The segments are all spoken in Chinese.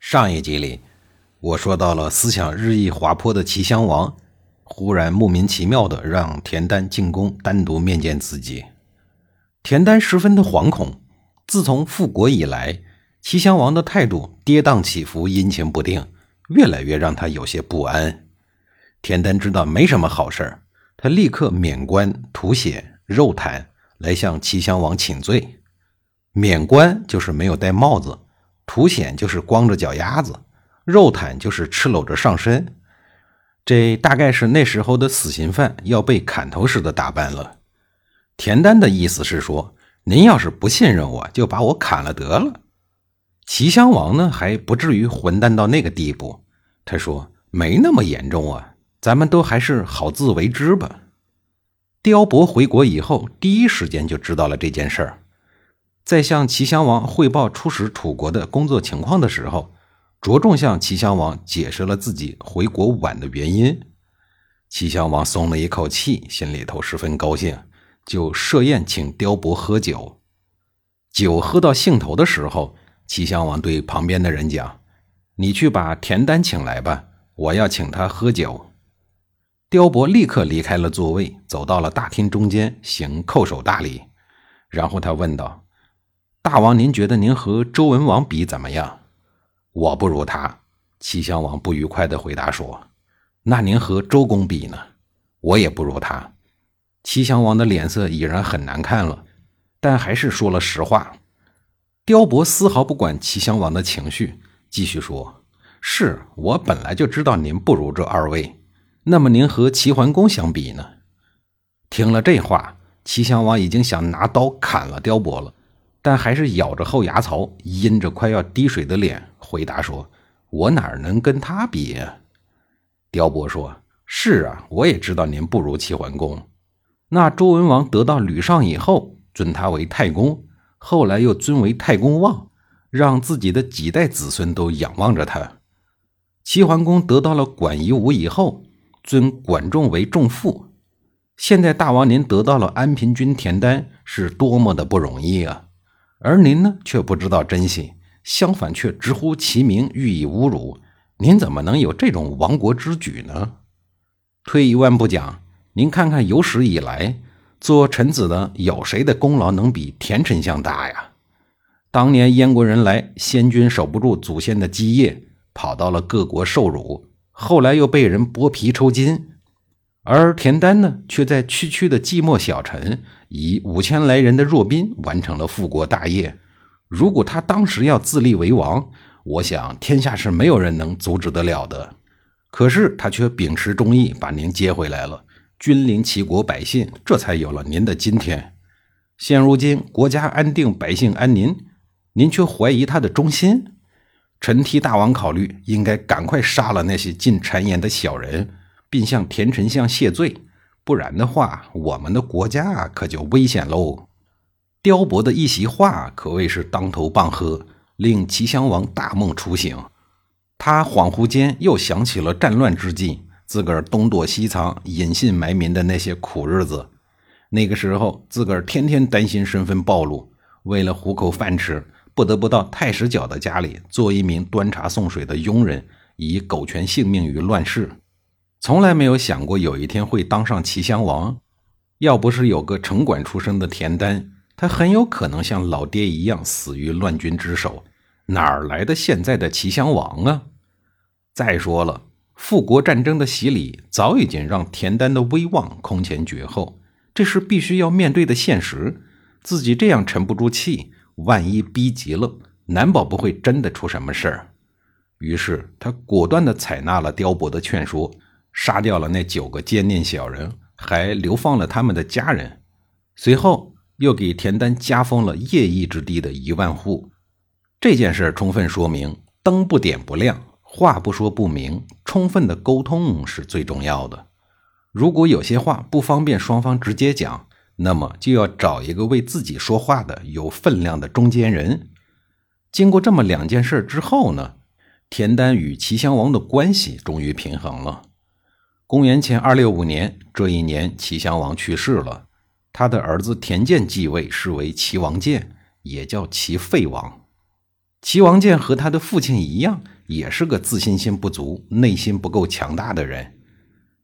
上一集里，我说到了思想日益滑坡的齐襄王，忽然莫名其妙的让田丹进宫单独面见自己。田丹十分的惶恐。自从复国以来，齐襄王的态度跌宕起伏、阴晴不定，越来越让他有些不安。田丹知道没什么好事儿他立刻免官、吐血、肉袒来向齐襄王请罪。免官就是没有戴帽子。土显就是光着脚丫子，肉袒就是赤裸着上身，这大概是那时候的死刑犯要被砍头时的打扮了。田丹的意思是说，您要是不信任我，就把我砍了得了。齐襄王呢，还不至于混蛋到那个地步。他说没那么严重啊，咱们都还是好自为之吧。刁伯回国以后，第一时间就知道了这件事儿。在向齐襄王汇报出使楚国的工作情况的时候，着重向齐襄王解释了自己回国晚的原因。齐襄王松了一口气，心里头十分高兴，就设宴请刁伯喝酒。酒喝到兴头的时候，齐襄王对旁边的人讲：“你去把田丹请来吧，我要请他喝酒。”刁伯立刻离开了座位，走到了大厅中间，行叩首大礼，然后他问道。大王，您觉得您和周文王比怎么样？我不如他。齐襄王不愉快地回答说：“那您和周公比呢？我也不如他。”齐襄王的脸色已然很难看了，但还是说了实话。刁伯丝毫不管齐襄王的情绪，继续说：“是我本来就知道您不如这二位。那么您和齐桓公相比呢？”听了这话，齐襄王已经想拿刀砍了刁伯了。但还是咬着后牙槽，阴着快要滴水的脸回答说：“我哪能跟他比呀？”刁伯说：“是啊，我也知道您不如齐桓公。那周文王得到吕尚以后，尊他为太公，后来又尊为太公望，让自己的几代子孙都仰望着他。齐桓公得到了管夷吾以后，尊管仲为仲父。现在大王您得到了安平君田丹，是多么的不容易啊！”而您呢，却不知道珍惜，相反却直呼其名，予以侮辱。您怎么能有这种亡国之举呢？退一万步讲，您看看有史以来做臣子的，有谁的功劳能比田丞相大呀？当年燕国人来，先君守不住祖先的基业，跑到了各国受辱，后来又被人剥皮抽筋。而田丹呢，却在区区的寂寞小城，以五千来人的弱兵完成了复国大业。如果他当时要自立为王，我想天下是没有人能阻止得了的。可是他却秉持忠义，把您接回来了，君临齐国百姓，这才有了您的今天。现如今国家安定，百姓安宁，您却怀疑他的忠心。臣替大王考虑，应该赶快杀了那些进谗言的小人。并向田丞相谢罪，不然的话，我们的国家可就危险喽。刁伯的一席话可谓是当头棒喝，令齐襄王大梦初醒。他恍惚间又想起了战乱之际，自个儿东躲西藏、隐姓埋名的那些苦日子。那个时候，自个儿天天担心身份暴露，为了糊口饭吃，不得不到太史角的家里做一名端茶送水的佣人，以苟全性命于乱世。从来没有想过有一天会当上齐襄王，要不是有个城管出身的田丹，他很有可能像老爹一样死于乱军之手。哪儿来的现在的齐襄王啊？再说了，复国战争的洗礼早已经让田丹的威望空前绝后，这是必须要面对的现实。自己这样沉不住气，万一逼急了，难保不会真的出什么事儿。于是他果断地采纳了刁伯的劝说。杀掉了那九个奸佞小人，还流放了他们的家人。随后又给田丹加封了业邑之地的一万户。这件事充分说明，灯不点不亮，话不说不明，充分的沟通是最重要的。如果有些话不方便双方直接讲，那么就要找一个为自己说话的有分量的中间人。经过这么两件事之后呢，田丹与齐襄王的关系终于平衡了。公元前二六五年，这一年齐襄王去世了，他的儿子田健继位，是为齐王建，也叫齐废王。齐王建和他的父亲一样，也是个自信心不足、内心不够强大的人。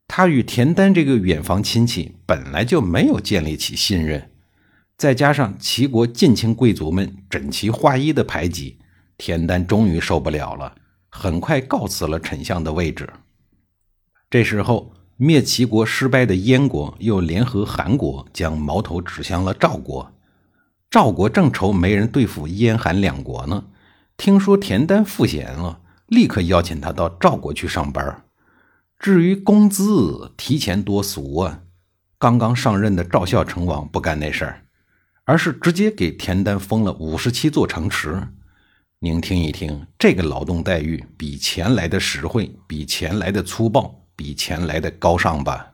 他与田丹这个远房亲戚本来就没有建立起信任，再加上齐国近亲贵族们整齐划一的排挤，田丹终于受不了了，很快告辞了丞相的位置。这时候，灭齐国失败的燕国又联合韩国，将矛头指向了赵国。赵国正愁没人对付燕韩两国呢，听说田丹赋闲了，立刻邀请他到赵国去上班。至于工资，提前多俗啊！刚刚上任的赵孝成王不干那事儿，而是直接给田丹封了五十七座城池。您听一听，这个劳动待遇比钱来的实惠，比钱来的粗暴，比钱来的高尚吧？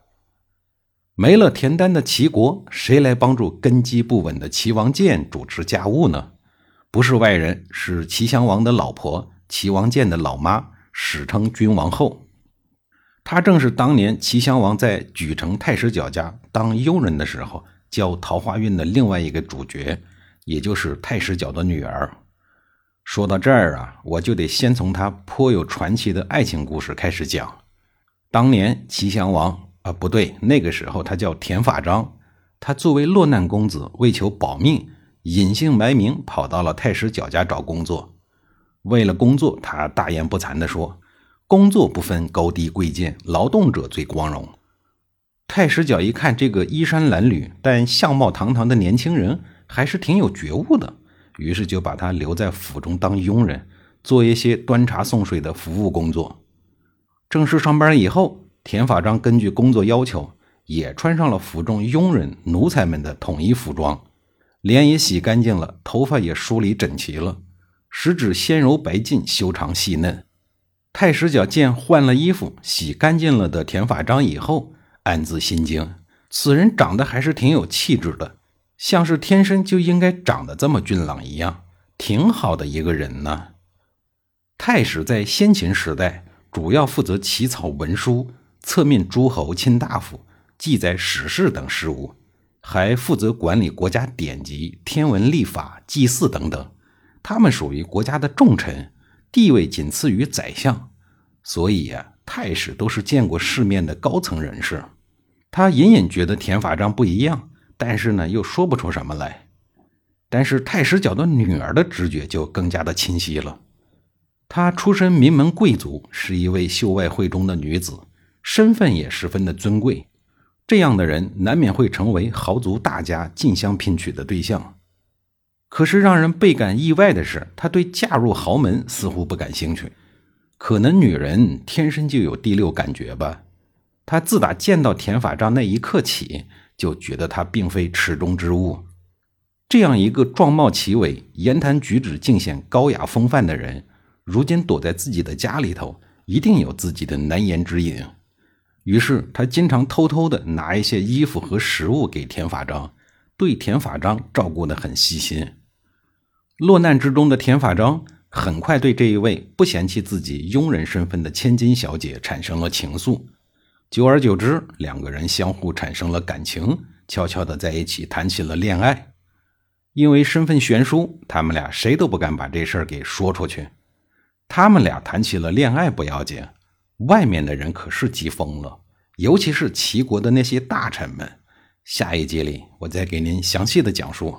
没了田丹的齐国，谁来帮助根基不稳的齐王建主持家务呢？不是外人，是齐襄王的老婆，齐王建的老妈，史称君王后。她正是当年齐襄王在莒城太史角家当佣人的时候教桃花运的另外一个主角，也就是太史角的女儿。说到这儿啊，我就得先从她颇有传奇的爱情故事开始讲。当年齐襄王啊，不对，那个时候他叫田法章，他作为落难公子，为求保命，隐姓埋名跑到了太史角家找工作。为了工作，他大言不惭地说。工作不分高低贵贱，劳动者最光荣。太史角一看这个衣衫褴褛但相貌堂堂的年轻人，还是挺有觉悟的，于是就把他留在府中当佣人，做一些端茶送水的服务工作。正式上班以后，田法章根据工作要求，也穿上了府中佣人奴才们的统一服装，脸也洗干净了，头发也梳理整齐了，十指纤柔白净，修长细嫩。太史角见换了衣服、洗干净了的田法章以后，暗自心惊：此人长得还是挺有气质的，像是天生就应该长得这么俊朗一样，挺好的一个人呢。太史在先秦时代主要负责起草文书、册命诸侯、卿大夫、记载史事等事务，还负责管理国家典籍、天文历法、祭祀等等。他们属于国家的重臣。地位仅次于宰相，所以啊，太史都是见过世面的高层人士。他隐隐觉得田法章不一样，但是呢，又说不出什么来。但是太史角的女儿的直觉就更加的清晰了。她出身名门贵族，是一位秀外慧中的女子，身份也十分的尊贵。这样的人难免会成为豪族大家竞相聘娶的对象。可是让人倍感意外的是，他对嫁入豪门似乎不感兴趣。可能女人天生就有第六感觉吧。他自打见到田法章那一刻起，就觉得他并非池中之物。这样一个状貌奇伟、言谈举止尽显高雅风范的人，如今躲在自己的家里头，一定有自己的难言之隐。于是他经常偷偷的拿一些衣服和食物给田法章，对田法章照顾得很细心。落难之中的田法章很快对这一位不嫌弃自己佣人身份的千金小姐产生了情愫，久而久之，两个人相互产生了感情，悄悄的在一起谈起了恋爱。因为身份悬殊，他们俩谁都不敢把这事儿给说出去。他们俩谈起了恋爱不要紧，外面的人可是急疯了，尤其是齐国的那些大臣们。下一集里，我再给您详细的讲述。